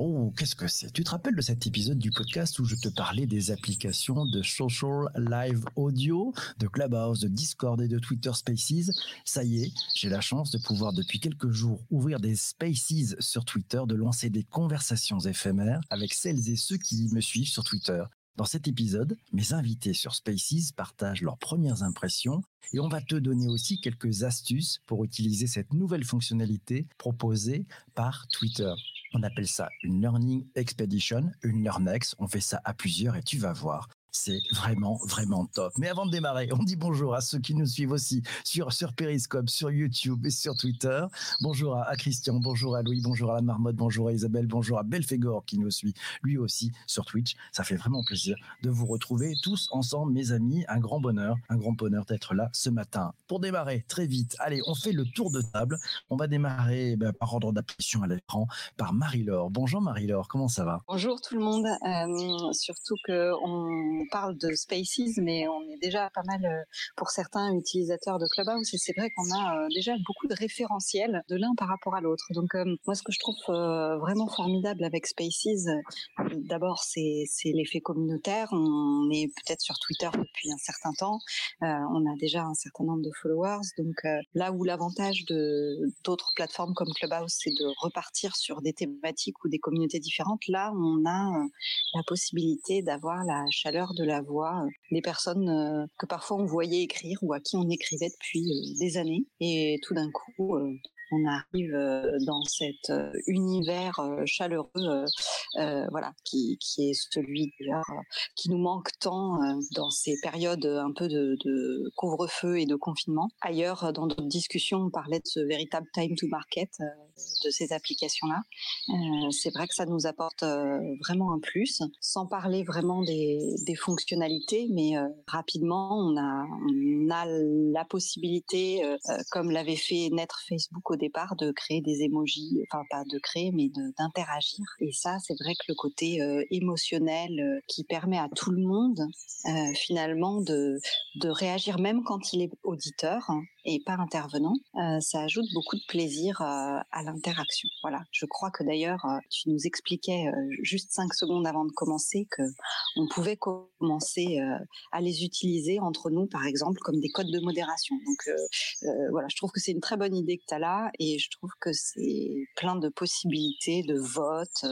Oh, qu'est-ce que c'est? Tu te rappelles de cet épisode du podcast où je te parlais des applications de social live audio, de Clubhouse, de Discord et de Twitter Spaces? Ça y est, j'ai la chance de pouvoir depuis quelques jours ouvrir des Spaces sur Twitter, de lancer des conversations éphémères avec celles et ceux qui me suivent sur Twitter. Dans cet épisode, mes invités sur Spaces partagent leurs premières impressions et on va te donner aussi quelques astuces pour utiliser cette nouvelle fonctionnalité proposée par Twitter. On appelle ça une Learning Expedition, une LearnX. On fait ça à plusieurs et tu vas voir. C'est vraiment, vraiment top. Mais avant de démarrer, on dit bonjour à ceux qui nous suivent aussi sur, sur Periscope, sur YouTube et sur Twitter. Bonjour à, Christian, bonjour à Louis, bonjour à la Marmotte, bonjour à Isabelle, bonjour à Belfegor qui nous suit lui aussi sur Twitch. Ça fait vraiment plaisir de vous retrouver tous ensemble, mes amis. Un grand bonheur, un grand bonheur d'être là ce matin. Pour démarrer très vite, allez, on fait le tour de table. On va démarrer ben, par ordre d'apparition à l'écran par Marie-Laure. Bonjour Marie-Laure, comment ça va? Bonjour tout le monde. Euh, surtout que on on parle de Spaces, mais on est déjà pas mal, euh, pour certains, utilisateurs de Clubhouse. Et c'est vrai qu'on a euh, déjà beaucoup de référentiels de l'un par rapport à l'autre. Donc, euh, moi, ce que je trouve vraiment formidable avec Spaces, d'abord, c'est l'effet communautaire. On est peut-être sur Twitter depuis un certain temps. on a déjà un certain nombre de followers. Donc, là où l'avantage d'autres plateformes comme Clubhouse, c'est de repartir sur des thématiques ou des communautés différentes, là, on a la possibilité d'avoir la chaleur de la voix euh, des personnes euh, que parfois on voyait écrire ou à qui on écrivait depuis euh, des années. Et tout d'un coup, on arrive dans cet univers chaleureux, voilà, qui, est celui qui nous manque tant dans ces périodes un peu de, couvre-feu et de confinement. Ailleurs, dans d'autres discussions, on parlait de ce véritable time to market de ces applications-là. C'est vrai que ça nous apporte vraiment un plus, sans parler vraiment des, fonctionnalités, mais rapidement, on a, on a la possibilité, comme l'avait fait naître Facebook au départ, de créer des emojis, enfin pas de créer, mais d'interagir. Et ça, c'est vrai que le côté émotionnel qui permet à tout le monde, finalement, de, de réagir même quand il est auditeur, hein, et pas intervenant, euh, ça ajoute beaucoup de plaisir euh, à l'interaction. Voilà. Je crois que d'ailleurs, euh, tu nous expliquais juste cinq secondes avant de commencer que on pouvait commencer à les utiliser entre nous, par exemple, comme des codes de modération. Donc voilà, je trouve que c'est une très bonne idée que tu as là et je trouve que c'est plein de possibilités de vote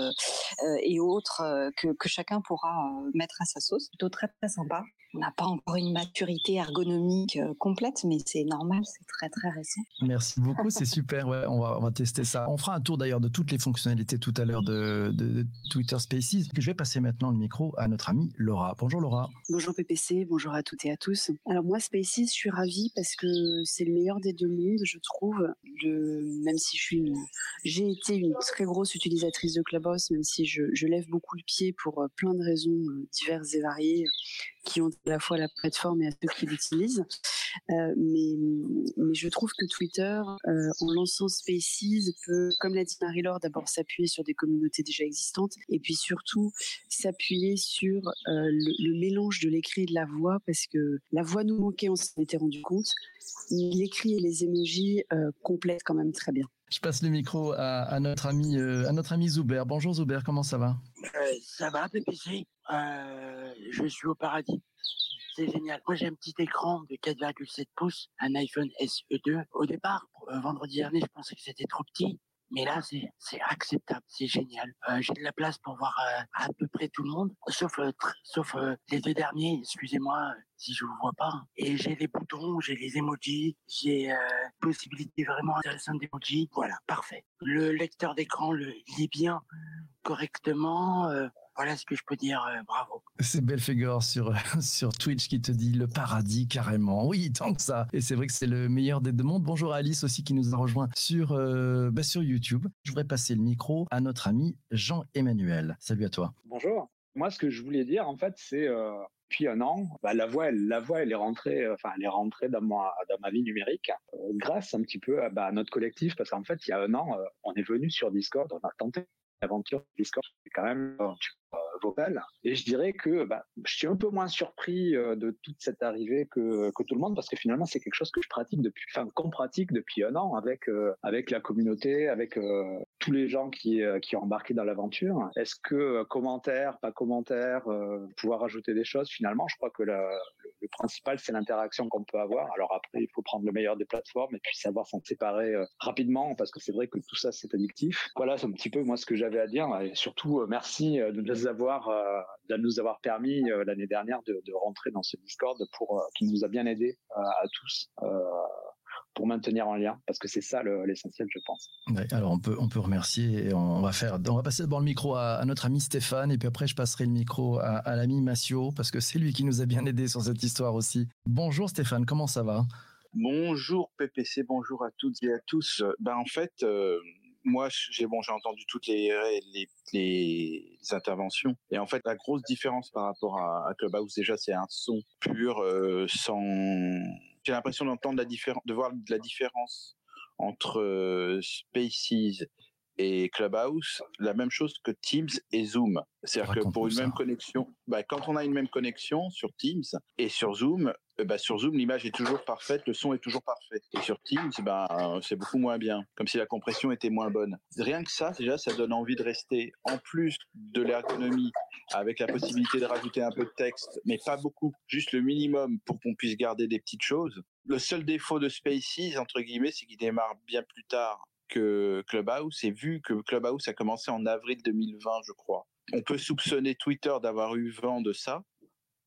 et autres que, que chacun pourra mettre à sa sauce. Plutôt très très sympa. On n'a pas encore une maturité ergonomique complète, mais c'est normal c'est très très récent. Merci beaucoup, c'est super. Ouais, on va, on va tester ça. On fera un tour d'ailleurs de toutes les fonctionnalités tout à l'heure de, de, Twitter Spaces. Je vais passer maintenant le micro à notre amie Laura. Bonjour Laura. Bonjour PPC, bonjour à toutes et à tous. Alors moi Spaces, je suis ravie parce que c'est le meilleur des deux mondes, je trouve. Je, même si je suis, j'ai été une très grosse utilisatrice de Clubhouse, même si je, je lève beaucoup le pied pour euh, plein de raisons euh, diverses et variées qui ont à la fois la plateforme et à ceux qui l'utilisent. Euh, mais, mais je trouve que Twitter, euh, en lançant Spaces, peut, comme l'a dit Marie-Laure, d'abord s'appuyer sur des communautés déjà existantes et puis surtout s'appuyer sur euh, le, mélange de l'écrit et de la voix parce que la voix nous manquait, on s'en était rendu compte. L'écrit et les emojis complètent quand même très bien. Je passe le micro à, notre ami à notre ami Zuber. Bonjour Zuber, comment ça va? Ça va, PPC. je suis au paradis c'est génial. Moi, j'ai un petit écran de 4,7 pouces, un iPhone SE2. Au départ, euh, vendredi dernier, je pensais que c'était trop petit. Mais là, c'est acceptable, c'est génial. Euh, j'ai de la place pour voir euh, à peu près tout le monde, sauf sauf les deux derniers. Excusez-moi si je vous vois pas. Et j'ai les boutons, j'ai les emojis, j'ai possibilité vraiment intéressante d'emojis. Voilà, parfait. Le lecteur d'écran, le lit bien correctement. Voilà ce que je peux dire. Euh, bravo. C'est Belfegor sur sur Twitch qui te dit le paradis carrément. Oui, tant que ça. Et c'est vrai que c'est le meilleur des deux mondes. Bonjour Alice aussi qui nous a rejoint sur euh, bah, sur YouTube. Je voudrais passer le micro à notre ami Jean-Emmanuel. Salut à toi. Bonjour. Moi, ce que je voulais dire, en fait, c'est euh, depuis un an, bah, la voix, elle, la voix, elle est rentrée, euh, enfin, elle est rentrée dans ma dans ma vie numérique grâce un petit peu à, bah, notre collectif, parce qu'en fait, il y a un an, on est venu sur Discord, on a tenté l'aventure Discord, c'est quand même vocale. Et je dirais que bah, je suis un peu moins surpris de toute cette arrivée que, que tout le monde parce que finalement c'est quelque chose que je pratique depuis, enfin qu'on pratique depuis un an avec avec la communauté, avec tous les gens qui qui ont embarqué dans l'aventure. Est-ce que commentaires, pas commentaires, pouvoir ajouter des choses? Finalement, je crois que la, le, principal c'est l'interaction qu'on peut avoir. Alors après il faut prendre le meilleur des plateformes et puis savoir s'en séparer rapidement parce que c'est vrai que tout ça c'est addictif. Voilà, c'est un petit peu moi ce que j'avais à dire et surtout euh, merci euh, de nous avoir euh, de nous avoir permis l'année dernière de, de, rentrer dans ce Discord pour qui nous a bien aidé à tous pour maintenir en lien parce que c'est ça l'essentiel je pense. alors on peut on peut remercier et on va faire on va passer d'abord le micro à, notre ami Stéphane et puis après je passerai le micro à, à l'ami Massio parce que c'est lui qui nous a bien aidé sur cette histoire aussi. Bonjour Stéphane, comment ça va? Bonjour PPC, bonjour à toutes et à tous. Ben en fait, moi, j'ai bon, j'ai entendu toutes les, les, les, interventions. Et en fait, la grosse différence par rapport à, à Clubhouse, déjà, c'est un son pur, euh, sans. J'ai l'impression d'entendre la différence, de voir la différence entre euh, Spaces et Clubhouse, la même chose que Teams et Zoom. C'est-à-dire que pour une même connexion, bah, quand on a une même connexion sur Teams et sur Zoom, euh, bah, sur Zoom, l'image est toujours parfaite, le son est toujours parfait. Et sur Teams, bah, c'est beaucoup moins bien, comme si la compression était moins bonne. Rien que ça, déjà, ça donne envie de rester, en plus de l'ergonomie, avec la possibilité de rajouter un peu de texte, mais pas beaucoup, juste le minimum pour qu'on puisse garder des petites choses. Le seul défaut de Spaces, entre guillemets, c'est qu'il démarre bien plus tard que Clubhouse, et vu que Clubhouse a commencé en avril 2020, je crois, on peut soupçonner Twitter d'avoir eu vent de ça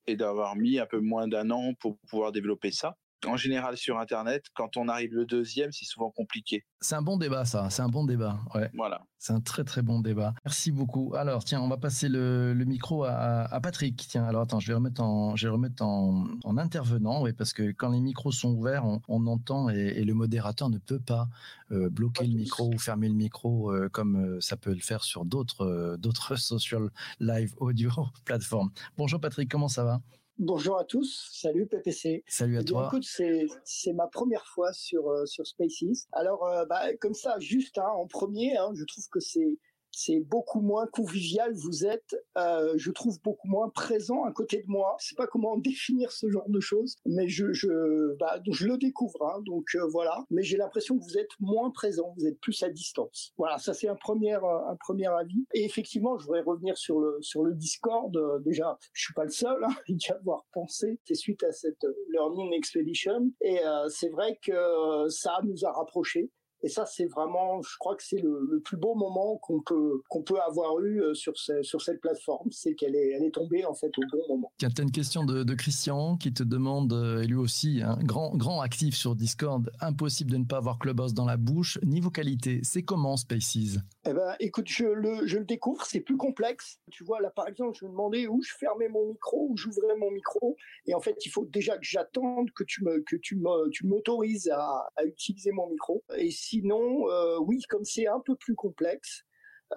et d'avoir mis un peu moins d'un an pour pouvoir développer ça en général sur Internet, quand on arrive le deuxième, c'est souvent compliqué. C'est un bon débat, ça. C'est un bon débat. Ouais. Voilà. C'est un très très bon débat. Merci beaucoup. Alors, tiens, on va passer le, micro à, Patrick. Tiens, alors attends, je vais remettre en, je vais remettre en, intervenant, oui, parce que quand les micros sont ouverts, on, entend et, le modérateur ne peut pas euh, bloquer le micro ou fermer le micro euh, comme euh, ça peut le faire sur d'autres d'autres social live audio plateformes. Bonjour Patrick, comment ça va? Bonjour à tous, salut PPC. Salut à eh toi. Écoute, c'est ma première fois sur euh, sur Spaces. Alors euh, bah, comme ça, juste hein, en premier, hein, je trouve que c'est c'est beaucoup moins convivial. Vous êtes, euh, je trouve, beaucoup moins présent à côté de moi. Je sais pas comment définir ce genre de choses, mais je, je, bah, je le découvre. Hein, donc euh, voilà. Mais j'ai l'impression que vous êtes moins présent. Vous êtes plus à distance. Voilà, ça c'est un premier, un premier avis. Et effectivement, je voudrais revenir sur le sur le Discord. Euh, déjà, je suis pas le seul. Hein, à avoir pensé. C'est suite à cette Learning Expedition. Et c'est vrai que ça nous a rapprochés. Et ça, c'est vraiment, je crois que c'est le, plus beau moment qu'on peut qu'on peut avoir eu euh, sur cette plateforme, c'est qu'elle est tombée en fait au bon moment. Il y a une question de, de, Christian qui te demande, euh, et lui aussi, un hein, grand grand actif sur Discord, impossible de ne pas avoir Clubhouse dans la bouche. Niveau qualité, c'est comment Spaces? Eh ben, écoute, je le découvre, c'est plus complexe. Tu vois, là par exemple, je me demandais où je fermais mon micro, où j'ouvrais mon micro, et en fait, il faut déjà que j'attende que tu me que tu me tu m'autorises à, utiliser mon micro. Et sinon, euh, oui, comme c'est un peu plus complexe,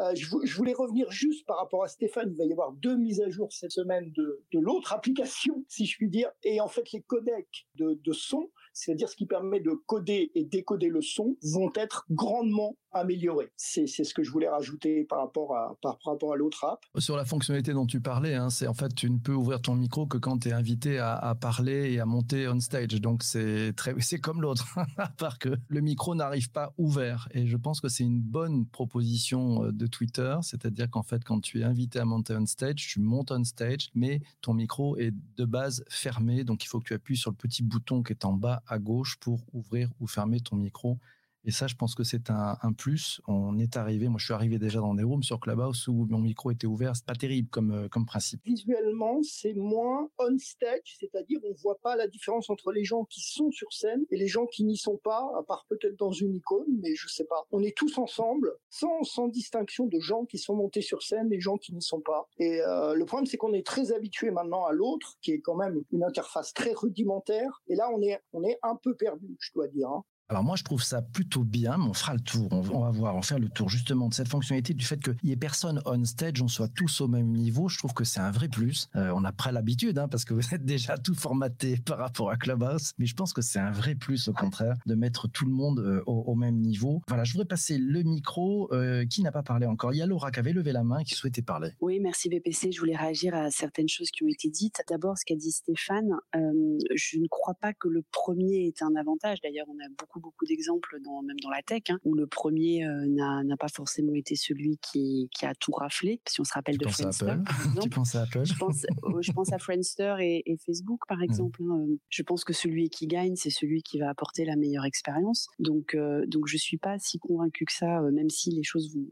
euh, je, voulais revenir juste par rapport à Stéphane. Il va y avoir deux mises à jour cette semaine de, l'autre application, si je puis dire. Et en fait, les codecs de, de son, c'est-à-dire ce qui permet de coder et décoder le son, vont être grandement améliorer. C'est ce que je voulais rajouter par rapport à, par, rapport à l'autre app. Sur la fonctionnalité dont tu parlais, hein, c'est en fait tu ne peux ouvrir ton micro que quand tu es invité à, à, parler et à monter on stage. Donc c'est comme l'autre, à part que le micro n'arrive pas ouvert. Et je pense que c'est une bonne proposition euh, de Twitter, c'est-à-dire qu'en fait quand tu es invité à monter on stage, tu montes on stage, mais ton micro est de base fermé, donc il faut que tu appuies sur le petit bouton qui est en bas à gauche pour ouvrir ou fermer ton micro et ça, je pense que c'est un, plus. On est arrivé, moi je suis arrivé déjà dans des rooms sur Clubhouse où mon micro était ouvert. C'est pas terrible comme, euh, comme principe. Visuellement, c'est moins on stage, c'est-à-dire on voit pas la différence entre les gens qui sont sur scène et les gens qui n'y sont pas, à part peut-être dans une icône, mais je sais pas. On est tous ensemble, sans, sans distinction de gens qui sont montés sur scène et gens qui n'y sont pas. Et euh, le problème, c'est qu'on est très habitué maintenant à l'autre, qui est quand même une interface très rudimentaire. Et là, on est, on est un peu perdu, je dois dire. Hein. Alors moi, je trouve ça plutôt bien, mais on fera le tour. On, va voir, on va faire le tour justement de cette fonctionnalité, du fait qu'il y ait personne on stage, on soit tous au même niveau. Je trouve que c'est un vrai plus. Euh, on a pris l'habitude, hein, parce que vous êtes déjà tout formaté par rapport à Clubhouse, mais je pense que c'est un vrai plus au contraire de mettre tout le monde euh, au, même niveau. Voilà, je voudrais passer le micro. Euh, qui n'a pas parlé encore Il y a Laura qui avait levé la main et qui souhaitait parler. Oui, merci VPC. Je voulais réagir à certaines choses qui ont été dites. D'abord, ce qu'a dit Stéphane, je ne crois pas que le premier est un avantage. D'ailleurs, on a beaucoup beaucoup d'exemples, dans, même dans la tech, hein, où le premier euh, n'a pas forcément été celui qui, qui, a tout raflé. Si on se rappelle de Friendster, tu penses à Apple je pense, je pense à Friendster et, et Facebook, par mmh. exemple. Hein. Je pense que celui qui gagne, c'est celui qui va apporter la meilleure expérience. Donc, euh, donc je suis pas si convaincu que ça, euh, même si les choses vont,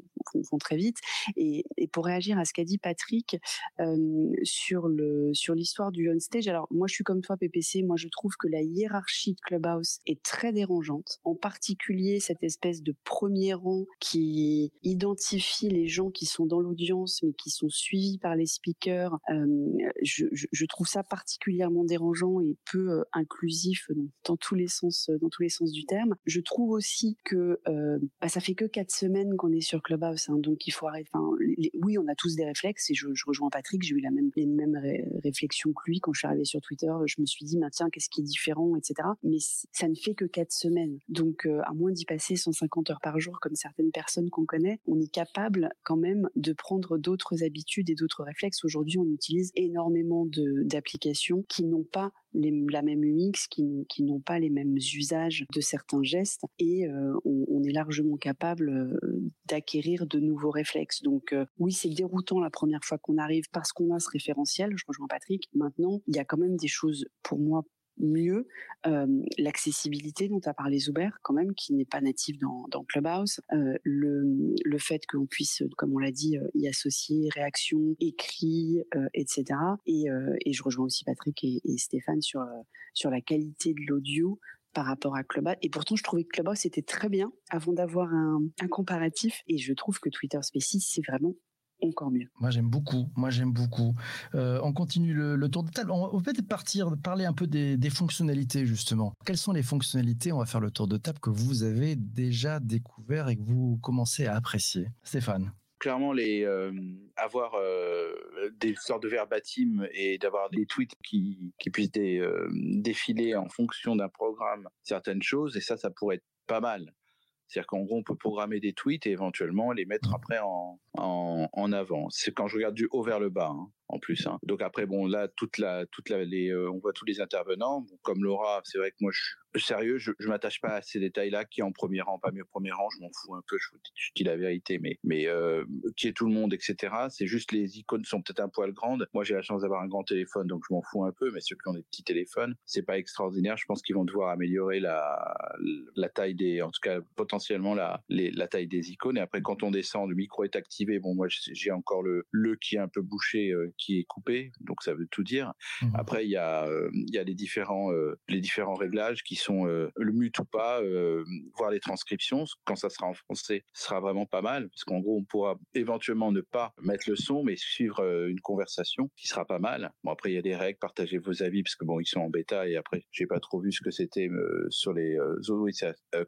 vont, très vite. Et, et, pour réagir à ce qu'a dit Patrick euh, sur le sur l'histoire du on stage, alors moi je suis comme toi PPC, moi je trouve que la hiérarchie de Clubhouse est très dérangeante en particulier cette espèce de premier rang qui identifie les gens qui sont dans l'audience mais qui sont suivis par les speakers. Euh, je, trouve ça particulièrement dérangeant et peu euh, inclusif dans, tous les sens, dans tous les sens du terme. Je trouve aussi que euh, bah, ça fait que quatre semaines qu'on est sur Clubhouse, hein, donc il faut arrêter. Oui, on a tous des réflexes et je, rejoins Patrick. J'ai eu la même les mêmes réflexions que lui quand je suis arrivée sur Twitter. Je me suis dit, tiens, qu'est-ce qui est différent, etc. Mais ça ne fait que quatre semaines. Donc, euh, à moins d'y passer 150 heures par jour, comme certaines personnes qu'on connaît, on est capable quand même de prendre d'autres habitudes et d'autres réflexes. Aujourd'hui, on utilise énormément d'applications qui n'ont pas la même UX, qui, n'ont pas les mêmes usages de certains gestes, et euh, on, est largement capable euh, d'acquérir de nouveaux réflexes. Donc oui, c'est déroutant la première fois qu'on arrive parce qu'on a ce référentiel. Je rejoins Patrick. Maintenant, il y a quand même des choses pour moi mieux l'accessibilité dont a parlé Zuber quand même qui n'est pas native dans, Clubhouse le, le fait qu'on puisse comme on l'a dit y associer réaction écrit etc et, et je rejoins aussi Patrick et, Stéphane sur sur la qualité de l'audio par rapport à Clubhouse. Et pourtant, je trouvais que Clubhouse était très bien avant d'avoir un, un comparatif. Et je trouve que Twitter Spaces, c'est vraiment encore mieux. Moi j'aime beaucoup, moi j'aime beaucoup. Euh, on continue le, tour de table. On va peut-être partir, parler un peu des, fonctionnalités justement. Quelles sont les fonctionnalités On va faire le tour de table que vous avez déjà découvert et que vous commencez à apprécier? Stéphane clairement les euh, avoir euh, des sortes de verbatim et d'avoir des tweets qui, qui puissent défiler en fonction d'un programme certaines choses et ça ça pourrait être pas mal c'est-à-dire qu'en gros, on peut programmer des tweets et éventuellement les mettre mmh. après en, en, en avant. C'est quand je regarde du haut vers le bas. Hein en plus. Hein. Donc après, bon, là, toute les, euh, on voit tous les intervenants. comme Laura, c'est vrai que moi, je suis sérieux, je, je m'attache pas à ces détails-là. Qui est en premier rang, pas mieux premier rang, je m'en fous un peu. Je, je, dis la vérité, mais, euh, qui est tout le monde, etc. C'est juste les icônes sont peut-être un poil grandes. Moi, j'ai la chance d'avoir un grand téléphone, donc je m'en fous un peu. Mais ceux qui ont des petits téléphones, c'est pas extraordinaire. Je pense qu'ils vont devoir améliorer la, taille des, en tout cas potentiellement la, taille des icônes. Et après, quand on descend, le micro est activé. Bon, moi, j'ai encore le le qui est un peu bouché. Euh, qui est coupé, donc ça veut tout dire. Mmh. Après, il y a euh, il y a les différents euh, les différents réglages qui sont euh, le mute ou pas, voir les transcriptions quand ça sera en français, ce sera vraiment pas mal parce qu'en gros, on pourra éventuellement ne pas mettre le son, mais suivre une conversation qui sera pas mal. Bon après, il y a des règles, partagez vos avis parce que bon, ils sont en bêta et après, j'ai pas trop vu ce que c'était sur les oui,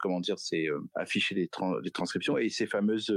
comment dire, c'est afficher les, les transcriptions et ces fameuses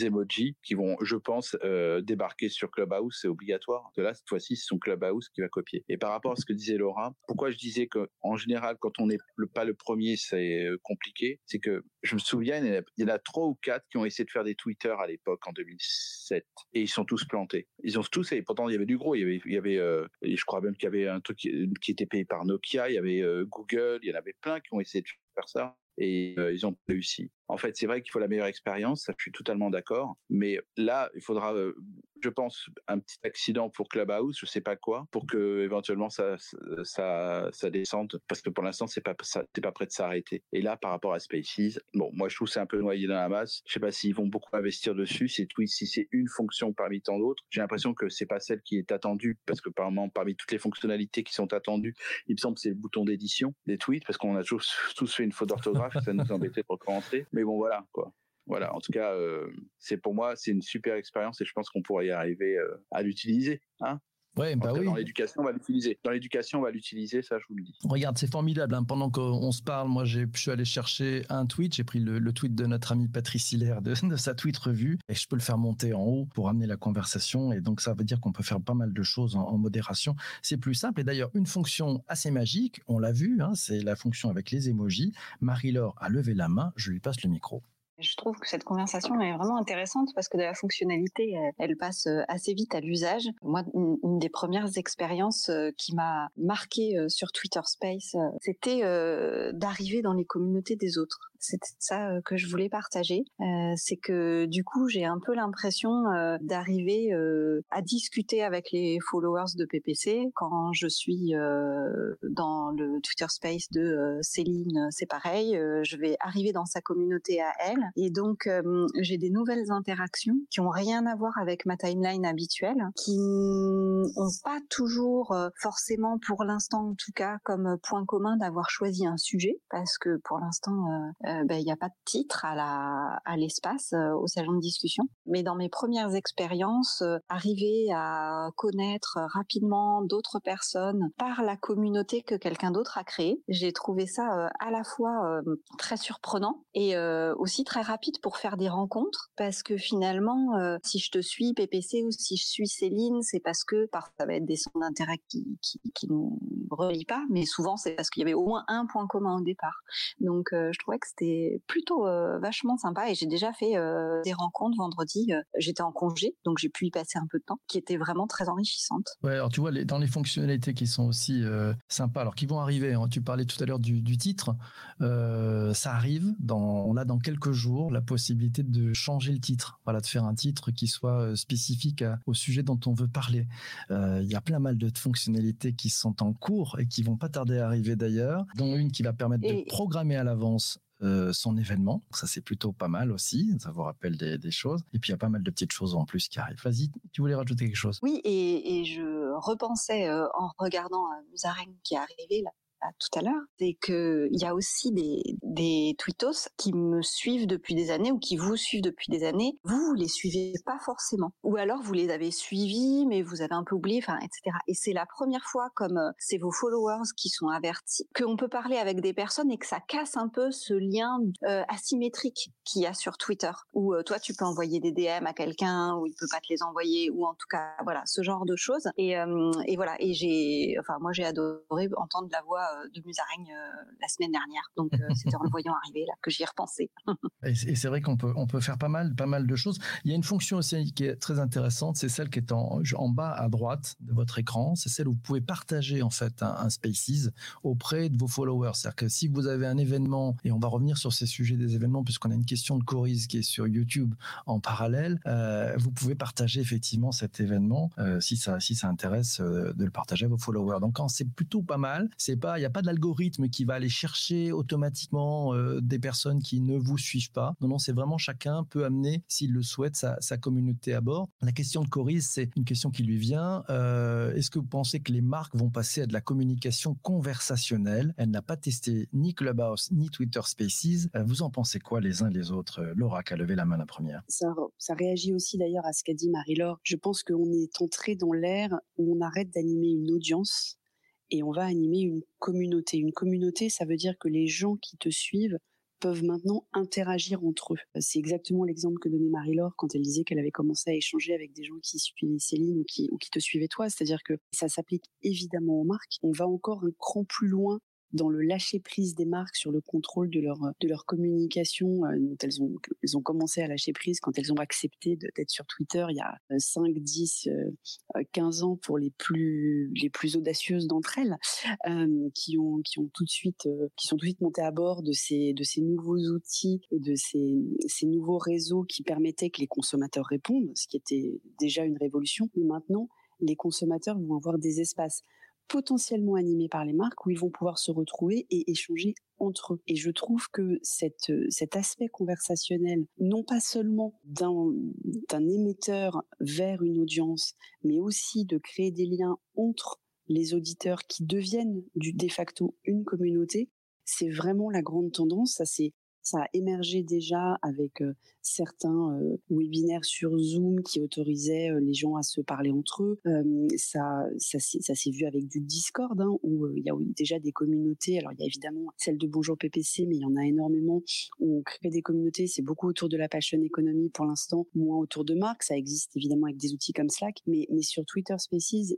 emojis qui vont, je pense, débarquer sur Clubhouse, c'est obligatoire. Que là, cette fois-ci, c'est son Clubhouse qui va copier. Et par rapport à ce que disait Laura, pourquoi je disais que en général, quand on n'est pas le premier, c'est euh, compliqué, c'est que je me souviens, il y, en a, trois ou quatre qui ont essayé de faire des Twitter à l'époque en 2007 et ils sont tous plantés. Ils ont tous et pourtant il y avait du gros. Il y avait, il y avait, euh, je crois même qu'il y avait un truc qui, était payé par Nokia. Il y avait euh, Google. Il y en avait plein qui ont essayé de faire ça et ils ont réussi. En fait, c'est vrai qu'il faut la meilleure expérience, ça, je suis totalement d'accord. Mais là, il faudra, euh, je pense, un petit accident pour Clubhouse, je sais pas quoi, pour que éventuellement ça, ça, ça descende, parce que pour l'instant, c'est pas, pas prêt de s'arrêter. Et là, par rapport à Spaces, bon, moi, je trouve c'est un peu noyé dans la masse. Je sais pas s'ils vont beaucoup investir dessus. C'est oui, si c'est une fonction parmi tant d'autres, j'ai l'impression que c'est pas celle qui est attendue, parce que apparemment, parmi toutes les fonctionnalités qui sont attendues, il me semble que c'est le bouton d'édition des tweets, parce qu'on a tous, tous fait une faute d'orthographe, ça nous embêtait pour commencer. Mais bon, voilà, quoi. Voilà, en tout cas, euh, c'est pour moi, c'est une super expérience et je pense qu'on pourrait y arriver euh, à l'utiliser. Hein Ouais, bah oui. Dans l'éducation, on va l'utiliser. Dans l'éducation, on va l'utiliser, ça, je vous le dis. Regarde, c'est formidable. Hein. Pendant qu'on se parle, moi, je suis allé chercher un tweet. J'ai pris le, tweet de notre ami Patrice Hilaire de, de, sa tweet revue et je peux le faire monter en haut pour amener la conversation. Et donc, ça veut dire qu'on peut faire pas mal de choses en, modération. C'est plus simple. Et d'ailleurs, une fonction assez magique, on l'a vu, hein, c'est la fonction avec les emojis. Marie-Laure a levé la main. Je lui passe le micro. Je trouve que cette conversation est vraiment intéressante parce que de la fonctionnalité, elle, passe euh, assez vite à l'usage. Moi, une, des premières expériences euh, qui m'a marqué euh, sur Twitter Space, c'était d'arriver dans les communautés des autres. C'est ça que je voulais partager. c'est que du coup, j'ai un peu l'impression d'arriver à discuter avec les followers de PPC quand je suis dans le Twitter Space de Céline. C'est pareil. je vais arriver dans sa communauté à elle et donc, euh, j'ai des nouvelles interactions qui ont rien à voir avec ma timeline habituelle, qui n'ont pas toujours euh, forcément, pour l'instant en tout cas, comme point commun d'avoir choisi un sujet, parce que pour l'instant, euh, il n'y a pas de titre à l'espace au salon de discussion. Mais dans mes premières expériences, arriver à connaître rapidement d'autres personnes par la communauté que quelqu'un d'autre a créée, j'ai trouvé ça à la fois très surprenant et aussi très rapide pour faire des rencontres parce que finalement, euh, si je te suis PPC ou si je suis Céline, c'est parce que par ça va être des centres d'intérêt qui, qui, nous relient pas, mais souvent c'est parce qu'il y avait au moins un point commun au départ. Donc euh, je trouvais que c'était plutôt euh, vachement sympa et j'ai déjà fait des rencontres vendredi. J'étais en congé, donc j'ai pu y passer un peu de temps, qui étaient vraiment très enrichissantes. Ouais, alors tu vois, les, dans les fonctionnalités qui sont aussi sympas, alors qui vont arriver, hein, tu parlais tout à l'heure du, du, titre, ça arrive, dans, on l'a dans quelques jours la possibilité de changer le titre, voilà, de faire un titre qui soit euh, spécifique au sujet dont on veut parler. Euh, il y a plein mal de fonctionnalités qui sont en cours et qui vont pas tarder à arriver d'ailleurs, dont une qui va permettre de programmer à l'avance euh, son événement. Ça, c'est plutôt pas mal aussi. Ça vous rappelle des, choses. Et puis, il y a pas mal de petites choses en plus qui arrivent. Vas-y, tu voulais rajouter quelque chose? Oui, et, je repensais en regardant Musareng qui est arrivé là, tout à l'heure, c'est qu'il y a aussi des, des tweetos qui me suivent depuis des années ou qui vous suivent depuis des années. Vous, vous les suivez pas forcément. Ou alors vous les avez suivis, mais vous avez un peu oublié, etc. Et c'est la première fois, comme euh, c'est vos followers qui sont avertis, qu'on peut parler avec des personnes et que ça casse un peu ce lien euh, asymétrique qu'il y a sur Twitter, où euh, toi tu peux envoyer des DM à quelqu'un, ou il peut pas te les envoyer, ou en tout cas, voilà, ce genre de choses. Et, et voilà, et j'ai, enfin, moi j'ai adoré entendre la voix de Musaraigne euh, la semaine dernière. Donc euh, c'était en le voyant arriver là que j'y ai repensé. et c'est vrai qu'on peut on peut faire pas mal pas mal de choses. Il y a une fonction aussi qui est très intéressante, c'est celle qui est en, en bas à droite de votre écran. C'est celle où vous pouvez partager en fait un, Spaces auprès de vos followers. C'est-à-dire que si vous avez un événement et on va revenir sur ces sujets des événements puisqu'on a une question de Coris qui est sur YouTube en parallèle, vous pouvez partager effectivement cet événement si ça si ça intéresse de le partager à vos followers. Donc c'est plutôt pas mal. C'est pas il y a pas de l'algorithme qui va aller chercher automatiquement euh, des personnes qui ne vous suivent pas. Non, non, c'est vraiment chacun peut amener, s'il le souhaite, sa, communauté à bord. La question de Coris, c'est une question qui lui vient. Euh, est-ce que vous pensez que les marques vont passer à de la communication conversationnelle? Elle n'a pas testé ni Clubhouse ni Twitter Spaces. Euh, vous en pensez quoi les uns les autres? Laura qui a levé la main la première. Ça réagit aussi d'ailleurs à ce qu'a dit Marie-Laure. Je pense qu'on est entré dans l'ère où on arrête d'animer une audience et on va animer une communauté. Une communauté, ça veut dire que les gens qui te suivent peuvent maintenant interagir entre eux. C'est exactement l'exemple que donnait Marie-Laure quand elle disait qu'elle avait commencé à échanger avec des gens qui suivaient Céline ou qui, ou qui te suivaient toi. C'est-à-dire que ça s'applique évidemment aux marques. On va encore un cran plus loin dans le lâcher prise des marques sur le contrôle de leur de leur communication euh, dont elles ont elles ont commencé à lâcher prise quand elles ont accepté d'être sur Twitter il y a 5 10 15 ans pour les plus les plus audacieuses d'entre elles euh, qui ont qui ont tout de suite euh, qui sont tout de suite montées à bord de ces de ces nouveaux outils et de ces ces nouveaux réseaux qui permettaient que les consommateurs répondent ce qui était déjà une révolution. Mais maintenant les consommateurs vont avoir des espaces potentiellement animés par les marques où ils vont pouvoir se retrouver et échanger entre eux. Et je trouve que cette, cet aspect conversationnel, non pas seulement d'un émetteur vers une audience, mais aussi de créer des liens entre les auditeurs qui deviennent du de facto une communauté, c'est vraiment la grande tendance. Ça s'est Ça a émergé déjà avec certains webinaires sur Zoom qui autorisaient les gens à se parler entre eux. ça, ça, ça s'est vu avec du Discord, hein, où il y a déjà des communautés. Alors il y a évidemment celle de Bonjour PPC, mais il y en a énormément où on crée des communautés. C'est beaucoup autour de la passion économie pour l'instant, moins autour de marques. Ça existe évidemment avec des outils comme Slack, mais, mais sur Twitter Spaces,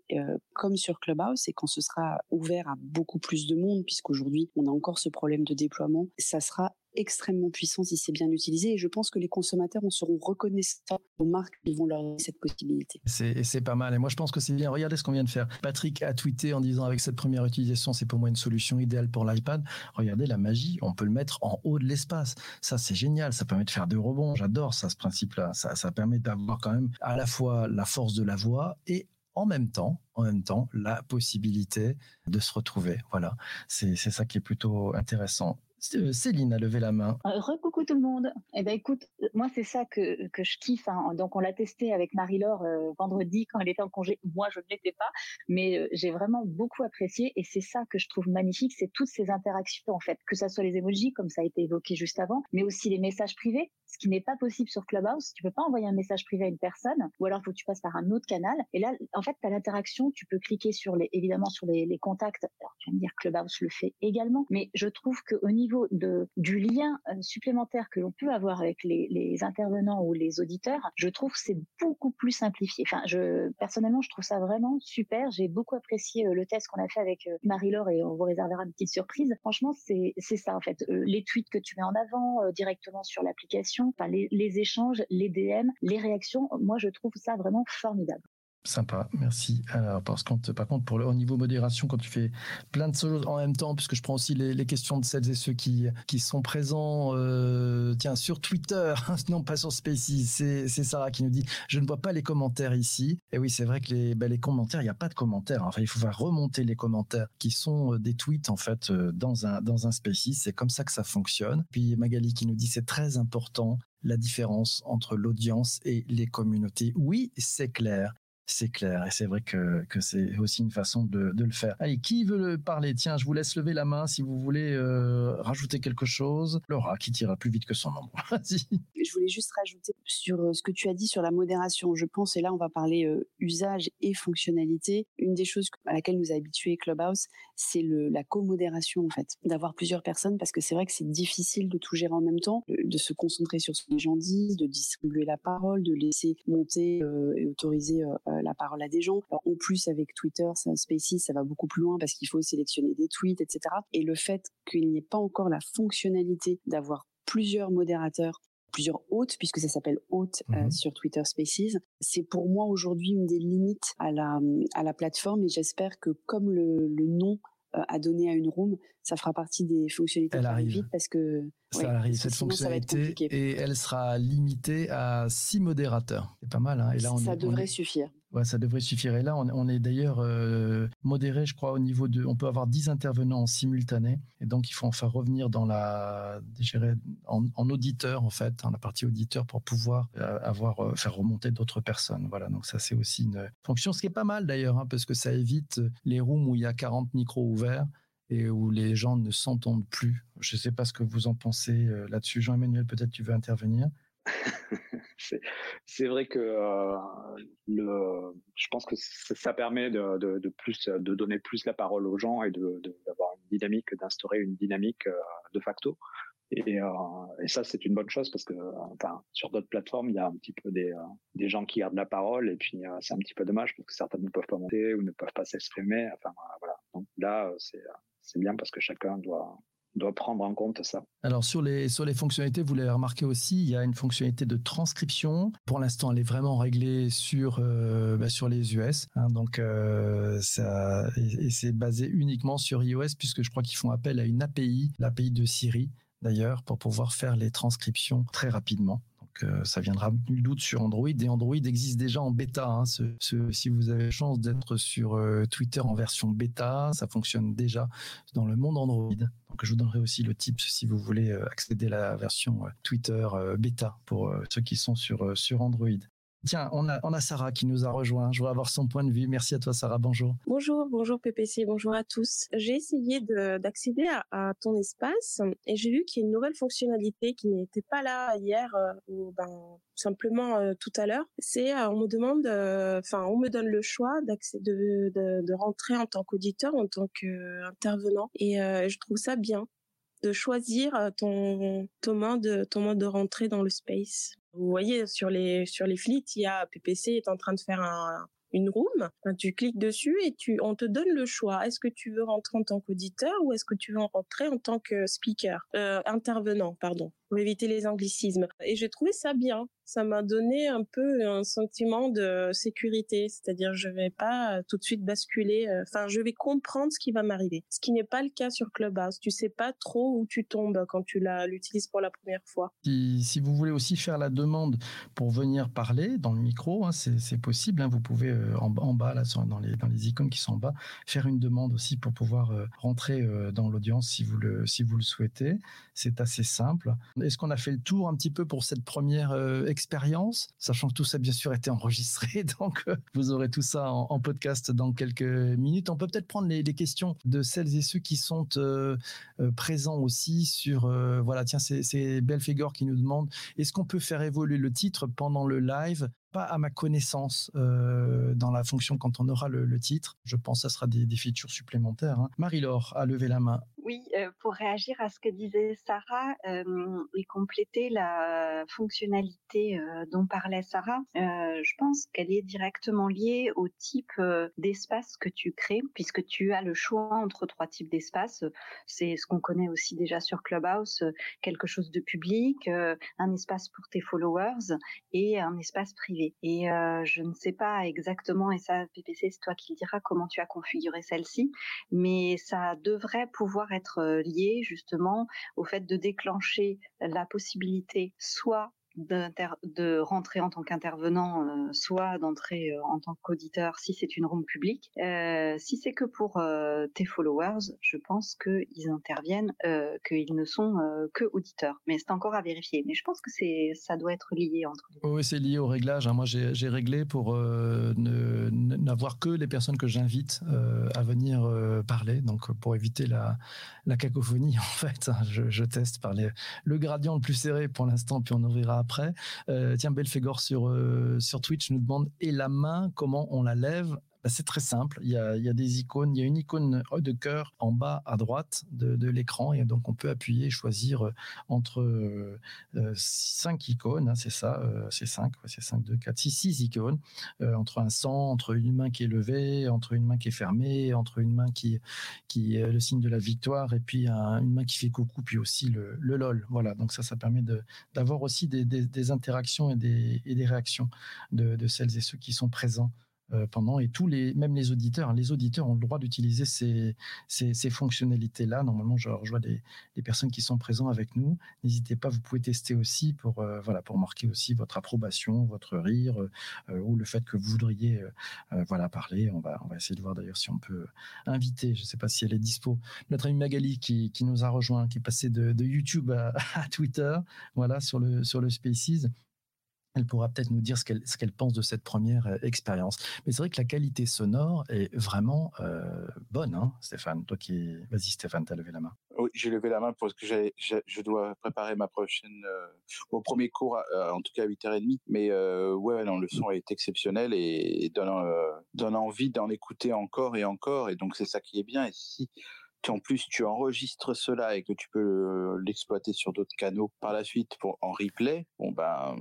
comme sur Clubhouse, et quand ce sera ouvert à beaucoup plus de monde, puisqu'aujourd'hui on a encore ce problème de déploiement, ça sera extrêmement puissant si c'est bien utilisé. Et je pense que les consommateurs en seront reconnaissants aux marques qui vont leur donner cette possibilité. C'est pas mal. Et moi, je pense que c'est bien. Regardez ce qu'on vient de faire. Patrick a tweeté en disant avec cette première utilisation, c'est pour moi une solution idéale pour l'iPad. Regardez la magie. On peut le mettre en haut de l'espace. Ça, c'est génial. Ça permet de faire des rebonds. J'adore ça, ce principe-là. Ça, ça permet d'avoir quand même à la fois la force de la voix et en même temps, en même temps, la possibilité de se retrouver. Voilà, c'est ça qui est plutôt intéressant. Euh, Céline a levé la main. Euh, recoucou tout le monde. Eh ben écoute, euh, moi c'est ça que, que je kiffe. Hein. Donc on l'a testé avec Marie-Laure vendredi quand elle était en congé. Moi je ne l'étais pas, mais j'ai vraiment beaucoup apprécié et c'est ça que je trouve magnifique, c'est toutes ces interactions en fait, que ça soit les emojis comme ça a été évoqué juste avant, mais aussi les messages privés, ce qui n'est pas possible sur Clubhouse. Tu peux pas envoyer un message privé à une personne, ou alors faut que tu passes par un autre canal. Et là, en fait, tu as l'interaction. Tu peux cliquer sur les, évidemment sur les, contacts. Alors tu vas me dire Clubhouse le fait également, mais je trouve qu'au niveau du lien euh, supplémentaire que l'on peut avoir avec les, intervenants ou les auditeurs, je trouve c'est beaucoup plus simplifié. Enfin, je, personnellement, je trouve ça vraiment super. J'ai beaucoup apprécié euh, le test qu'on a fait avec euh, Marie-Laure et on vous réservera une petite surprise. Franchement, c'est, c'est ça, en fait. Les tweets que tu mets en avant directement sur l'application, enfin, les échanges, les DM, les réactions, moi, je trouve ça vraiment formidable. Sympa, merci. Alors, parce que par contre, pour au niveau modération, quand tu fais plein de choses en même temps, puisque je prends aussi les, questions de celles et ceux qui, qui sont présents, euh, tiens, sur Twitter, non pas sur Spaces, c'est, Sarah qui nous dit, je ne vois pas les commentaires ici. Et oui, c'est vrai que les, ben, les commentaires, il n'y a pas de commentaires. Enfin, il faut faire remonter les commentaires qui sont euh, des tweets, en fait, euh, dans un, dans un Spaces. C'est comme ça que ça fonctionne. Puis Magali qui nous dit, c'est très important la différence entre l'audience et les communautés. Oui, c'est clair c'est clair. Et c'est vrai que, c'est aussi une façon de, le faire. Allez, qui veut le parler? Tiens, je vous laisse lever la main si vous voulez euh, rajouter quelque chose. Laura, qui tira plus vite que son nombre. Vas-y. Je voulais juste rajouter sur euh, ce que tu as dit sur la modération. Je pense, et là on va parler euh, usage et fonctionnalité. Une des choses à laquelle nous a habitué Clubhouse, c'est la co-modération en fait. D'avoir plusieurs personnes parce que c'est vrai que c'est difficile de tout gérer en même temps, de se concentrer sur ce que les gens disent, de distribuer la parole, de laisser monter et autoriser la parole à des gens. en plus, avec Twitter, ça, Spaces, ça va beaucoup plus loin parce qu'il faut sélectionner des tweets, etc. Et le fait qu'il n'y ait pas encore la fonctionnalité d'avoir plusieurs modérateurs plusieurs hôtes, puisque ça s'appelle hôte euh, mhm. sur Twitter Spaces. C'est pour moi aujourd'hui une des limites à la, à la plateforme et j'espère que comme le, le nom euh, à donner à une room, ça fera partie des fonctionnalités elle arrive vite parce que ça arrive cette fonctionnalité et elle sera limitée à six modérateurs. C'est pas mal. Hein. et là, on ça devrait suffire. Ouais, ça devrait suffire. Et là, on, est d'ailleurs euh, modéré, je crois, au niveau de. On peut avoir 10 intervenants en simultané. Et donc, il faut enfin revenir dans la. En, en auditeur, en fait, dans la partie auditeur, pour pouvoir euh, avoir, faire remonter d'autres personnes. Voilà. Donc, ça, c'est aussi une fonction, ce qui est pas mal d'ailleurs, hein, parce que ça évite les rooms où il y a 40 micros ouverts et où les gens ne s'entendent plus. Je ne sais pas ce que vous en pensez euh, là-dessus. Jean-Emmanuel, peut-être tu veux intervenir c'est vrai que euh, je pense que ça permet de, plus de donner plus la parole aux gens et d'avoir une dynamique, d'instaurer une dynamique euh, de facto. Et, euh, et ça, c'est une bonne chose parce que enfin, sur d'autres plateformes, il y a un petit peu des, des gens qui gardent la parole et puis c'est un petit peu dommage parce que certains ne peuvent pas monter ou ne peuvent pas s'exprimer. Enfin voilà. Donc là, c'est c'est bien parce que chacun doit doit prendre en compte ça. Alors sur les sur les fonctionnalités, vous l'avez remarqué aussi, il y a une fonctionnalité de transcription. Pour l'instant, elle est vraiment réglée sur euh, bah, sur les US, hein, donc euh, ça et, c'est basé uniquement sur iOS puisque je crois qu'ils font appel à une API, l'API de Siri d'ailleurs, pour pouvoir faire les transcriptions très rapidement ça viendra nul doute sur Android. Et Android existe déjà en bêta. Hein. si vous avez la chance d'être sur euh, Twitter en version bêta, ça fonctionne déjà dans le monde Android. Donc je vous donnerai aussi le tip si vous voulez euh, accéder à la version euh, Twitter bêta pour ceux qui sont sur Android. Tiens, on a, Sarah qui nous a rejoint. Je voudrais avoir son point de vue. Merci à toi, Sarah. Bonjour. Bonjour, bonjour PPC, bonjour à tous. J'ai essayé d'accéder à, ton espace et j'ai vu qu'il y a une nouvelle fonctionnalité qui n'était pas là hier euh, ou ben, simplement euh, tout à l'heure. C'est euh, on me demande, enfin on me donne le choix de, de, de rentrer en tant qu'auditeur, en tant qu'intervenant et je trouve ça bien de choisir ton, ton mode ton mode de rentrée dans le space. Vous voyez sur les sur les flits, il y a PPC est en train de faire un, une room. tu cliques dessus et tu on te donne le choix. Est-ce que tu veux rentrer en tant qu'auditeur ou est-ce que tu veux rentrer en tant que speaker, euh, intervenant, pardon pour éviter les anglicismes. Et j'ai trouvé ça bien. Ça m'a donné un peu un sentiment de sécurité, c'est-à-dire je vais pas tout de suite basculer. Euh, enfin, je vais comprendre ce qui va m'arriver. Ce qui n'est pas le cas sur Clubhouse. Tu sais pas trop où tu tombes quand tu l'utilises pour la première fois. Si, vous voulez aussi faire la demande pour venir parler dans le micro, hein, c'est possible. Hein. vous pouvez euh, en, bas là, dans les icônes qui sont en bas, faire une demande aussi pour pouvoir euh, rentrer dans l'audience si vous le souhaitez. C'est assez simple. Est-ce qu'on a fait le tour un petit peu pour cette première euh, expérience? Sachant que tout ça, bien sûr, été enregistré, donc euh, vous aurez tout ça en, podcast dans quelques minutes. On peut peut-être prendre les, questions de celles et ceux qui sont euh, présents aussi sur... voilà, tiens, c'est Belfegor qui nous demande, est-ce qu'on peut faire évoluer le titre pendant le live? Pas à ma connaissance euh, dans la fonction quand on aura le, titre. Je pense que ça sera des, features supplémentaires. Hein. Marie-Laure a levé la main. Oui, euh, pour réagir à ce que disait Sarah euh, et compléter la fonctionnalité dont parlait Sarah, je pense qu'elle est directement liée au type d'espace que tu crées, puisque tu as le choix entre trois types d'espaces. C'est ce qu'on connaît aussi déjà sur Clubhouse, quelque chose de public, un espace pour tes followers et un espace privé. Et je ne sais pas exactement, et ça, PPC, c'est toi qui le diras, comment tu as configuré celle-ci, mais ça devrait pouvoir être lié justement au fait de déclencher la possibilité soit de rentrer en tant qu'intervenant, soit d'entrer en tant qu'auditeur si c'est une room publique. Si c'est que pour tes followers, je pense qu'ils interviennent, qu'ils ne sont que auditeurs. Mais c'est encore à vérifier. Mais je pense que c'est ça doit être lié entre les Oui, c'est lié au réglage. Hein. Moi, j'ai réglé pour n'avoir que les personnes que j'invite à venir parler, donc pour éviter la, cacophonie en fait. Hein. Je, teste par le gradient le plus serré pour l'instant, puis on ouvrira après. Euh, tiens, Belfegor sur, euh, sur Twitch nous demande et la main, comment on la lève? Bah, c'est très simple. Il y, a, des icônes. Il y a une icône de cœur en bas à droite de, l'écran. Et donc, on peut appuyer et choisir euh, entre euh, cinq icônes. Hein, c'est ça. Euh, c'est cinq. c'est cinq, deux, quatre, six, six icônes. Euh, entre un sang, entre une main qui est levée, entre une main qui est fermée, entre une main qui, qui est le signe de la victoire et puis une main qui fait coucou, puis aussi le, LOL. Voilà. Donc, ça, ça permet d'avoir aussi des, interactions et des, réactions de, celles et ceux qui sont présents euh, pendant et tous les même les auditeurs les auditeurs ont le droit d'utiliser ces, ces, fonctionnalités là normalement je rejoins des, personnes qui sont présentes avec nous. N'hésitez pas vous pouvez tester aussi pour euh, voilà pour marquer aussi votre approbation votre rire euh, ou le fait que vous voudriez voilà parler. On va on va essayer de voir d'ailleurs si on peut inviter. Je sais pas si elle est dispo. Notre ami Magali qui, qui nous a rejoint qui est passé de, de YouTube à, à, Twitter voilà sur le sur le Spaces elle pourra peut-être nous dire ce qu'elle pense de cette première euh, expérience. Mais c'est vrai que la qualité sonore est vraiment euh, bonne, hein, Stéphane. Toi qui, vas-y Stéphane, t'as levé la main. Oui, j'ai levé la main parce que je dois préparer ma prochaine euh, premier cours, en tout cas à 8h30. Mais ouais, le son est exceptionnel et, donne, donne envie d'en écouter encore et encore. Et donc c'est ça qui est bien. Et si en plus tu enregistres cela et que tu peux l'exploiter sur d'autres canaux par la suite pour en replay, bon ben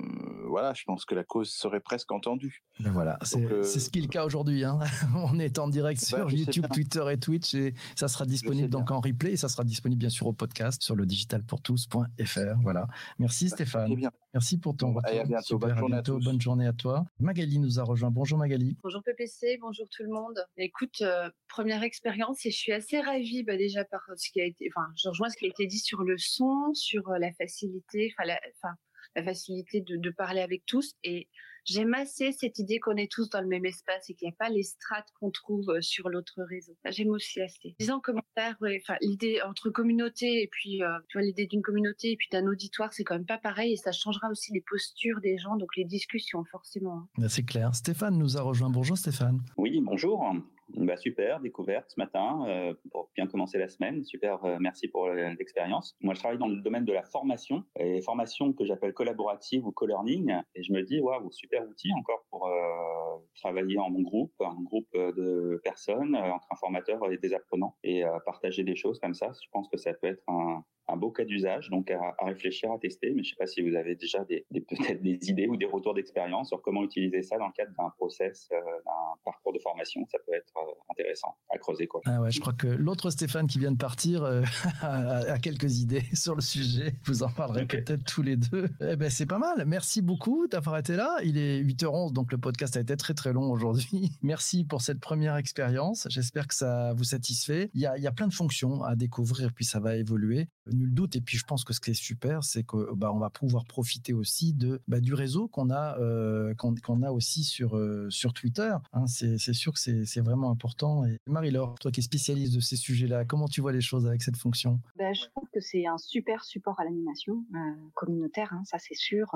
voilà, je pense que la cause serait presque entendue. Voilà, c'est ce qui est le cas aujourd'hui. Hein. On est en direct bah, sur YouTube, Twitter et Twitch et ça sera disponible donc en replay et ça sera disponible bien sûr au podcast sur le digitalpourtous.fr. Voilà. Merci bah, Stéphane. Merci pour ton retour. à bientôt. bonne, journée à bonne journée à toi. Magali nous a rejoint. Bonjour Magali. Bonjour PPC, bonjour tout le monde. Écoute, première expérience et je suis assez ravie bah, déjà par ce qui a été, enfin, je rejoins ce qui a été dit sur le son, sur euh, la facilité, enfin, la, enfin, la facilité de, de, parler avec tous. Et J'aime assez cette idée qu'on est tous dans le même espace et qu'il n'y a pas les strates qu'on trouve euh, sur l'autre réseau. J'aime aussi assez. Disons en commentaire, enfin, l'idée entre communauté et puis, euh, tu vois, l'idée d'une communauté et puis d'un auditoire, c'est quand même pas pareil et ça changera aussi les postures des gens, donc les discussions, forcément. Hein. Ben, c'est clair. Stéphane nous a rejoint. Bonjour Stéphane. Oui, bonjour. Bah, super, découverte ce matin euh, pour bien commencer la semaine. Super, euh, merci pour l'expérience. Moi, je travaille dans le domaine de la formation et formation que j'appelle collaborative ou co-learning. Et je me dis, waouh, super outil encore pour euh, travailler en groupe, un groupe de personnes entre informateurs et des apprenants et partager des choses comme ça. Je pense que ça peut être un, un beau cas d'usage, donc à, réfléchir, à tester. Mais je ne sais pas si vous avez déjà des, peut-être des idées ou des retours d'expérience sur comment utiliser ça dans le cadre d'un process, euh, d'un parcours de formation. Ça peut être euh, intéressant à creuser. Quoi. Ah ouais, je crois que l'autre Stéphane qui vient de partir euh, a, quelques idées sur le sujet. Vous en parlerez peut-être tous les deux. Eh ben, c'est pas mal. Merci beaucoup d'avoir été là. Il est 8h11, donc le podcast a été très très long aujourd'hui. Merci pour cette première expérience. J'espère que ça vous satisfait. Il y a, il y a plein de fonctions à découvrir, puis ça va évoluer nul doute. Et puis je pense que ce qui est super, c'est que bah, on va pouvoir profiter aussi de bah, du réseau qu'on a euh, qu'on a aussi sur euh, sur Twitter. Hein. c'est sûr que c'est vraiment important. Et Marie-Laure, toi qui es spécialiste de ces sujets-là, comment tu vois les choses avec cette fonction? Ben, je trouve que c'est un super support à l'animation euh, communautaire. Hein, ça c'est sûr.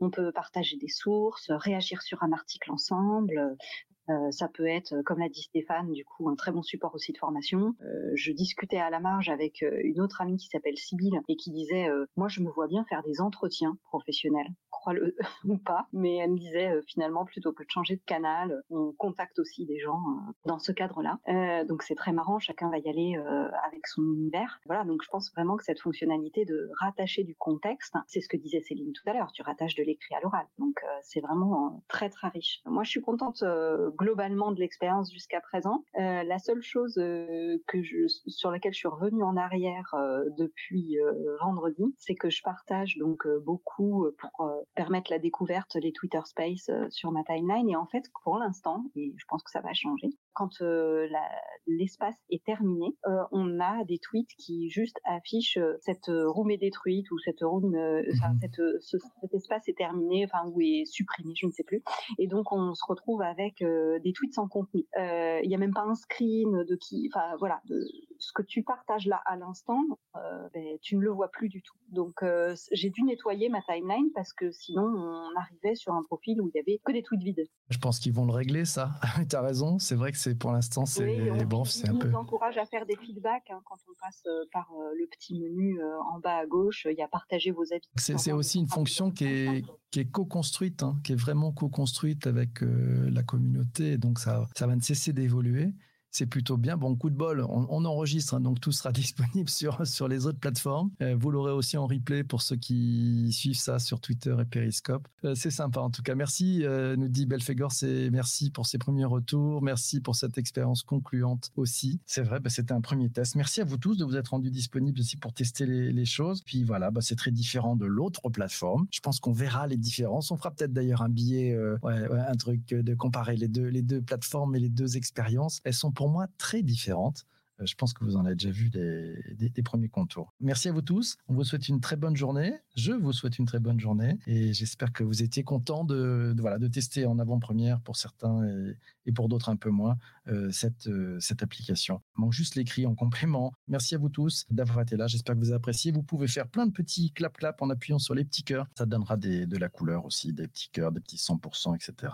on peut partager des sources, réagir sur un article ensemble, euh, ça peut être, comme l'a dit Stéphane, du coup, un très bon support aussi de formation. Euh, je discutais à la marge avec euh, une autre amie qui s'appelle Sybille et qui disait, moi, je me vois bien faire des entretiens professionnels crois-le ou pas, mais elle me disait euh, finalement plutôt que de changer de canal, on contacte aussi des gens euh, dans ce cadre-là. Euh, donc c'est très marrant, chacun va y aller avec son univers. Voilà, donc je pense vraiment que cette fonctionnalité de rattacher du contexte, c'est ce que disait Céline tout à l'heure, tu rattaches de l'écrit à l'oral. Donc c'est vraiment très très riche. Moi je suis contente globalement de l'expérience jusqu'à présent. la seule chose que je, sur laquelle je suis revenue en arrière depuis vendredi, c'est que je partage donc beaucoup pour permettre la découverte des Twitter Space euh, sur ma timeline. Et en fait, pour l'instant, et je pense que ça va changer, quand euh, l'espace est terminé, euh, on a des tweets qui juste affichent cette room est détruite ou cette room, enfin, cette, cet espace est terminé, enfin ou est supprimé, je ne sais plus. Et donc on se retrouve avec des tweets sans contenu. Il n'y a même pas un screen de qui, enfin voilà, de, ce que tu partages là à l'instant, ben, tu ne le vois plus du tout. Donc j'ai dû nettoyer ma timeline parce que sinon on arrivait sur un profil où il y avait que des tweets vides. Je pense qu'ils vont le régler ça. tu as raison, c'est vrai que c'est pour l'instant c'est oui, bon, c'est un peu. On encourage à faire des feedbacks hein, quand on passe euh, par euh, le petit menu euh, en bas à gauche. Il y a partager vos avis. C'est aussi une fonction qui est qui est co-construite, hein, qui est vraiment co-construite avec la communauté. Donc ça ça va ne cesser d'évoluer c'est plutôt bien. Bon, coup de bol, on, enregistre, hein, donc tout sera disponible sur, sur les autres plateformes. Euh, vous l'aurez aussi en replay pour ceux qui suivent ça sur Twitter et Periscope. Euh, c'est sympa en tout cas. Merci, euh, nous dit Belfegor, merci pour ces premiers retours, merci pour cette expérience concluante aussi. C'est vrai, bah, c'était un premier test. Merci à vous tous de vous être rendus disponibles aussi pour tester les, choses. Puis voilà, bah, c'est très différent de l'autre plateforme. Je pense qu'on verra les différences. On fera peut-être d'ailleurs un billet, un truc de comparer les deux, les deux plateformes et les deux expériences. Elles sont pour moi très différentes. Euh, je pense que vous en avez déjà vu des, premiers contours. Merci à vous tous. On vous souhaite une très bonne journée. Je vous souhaite une très bonne journée et j'espère que vous étiez contents de, voilà, de tester en avant-première pour certains et, pour d'autres un peu moins euh, cette, euh, cette application. Il manque juste l'écrit en complément. Merci à vous tous d'avoir été là. J'espère que vous appréciez. Vous pouvez faire plein de petits clap-clap en appuyant sur les petits cœurs. Ça donnera de la couleur aussi, des petits cœurs, des petits 100%, etc.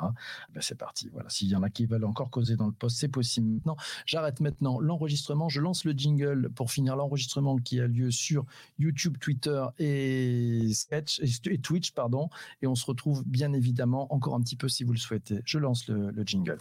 Ben c'est parti. Voilà. S'il y en a qui veulent encore causer dans le poste, c'est possible maintenant. J'arrête maintenant l'enregistrement. Je lance le jingle pour finir l'enregistrement qui a lieu sur YouTube, Twitter et, Sketch, et Twitch. Pardon, et on se retrouve bien évidemment encore un petit peu si vous le souhaitez. Je lance le, le jingle.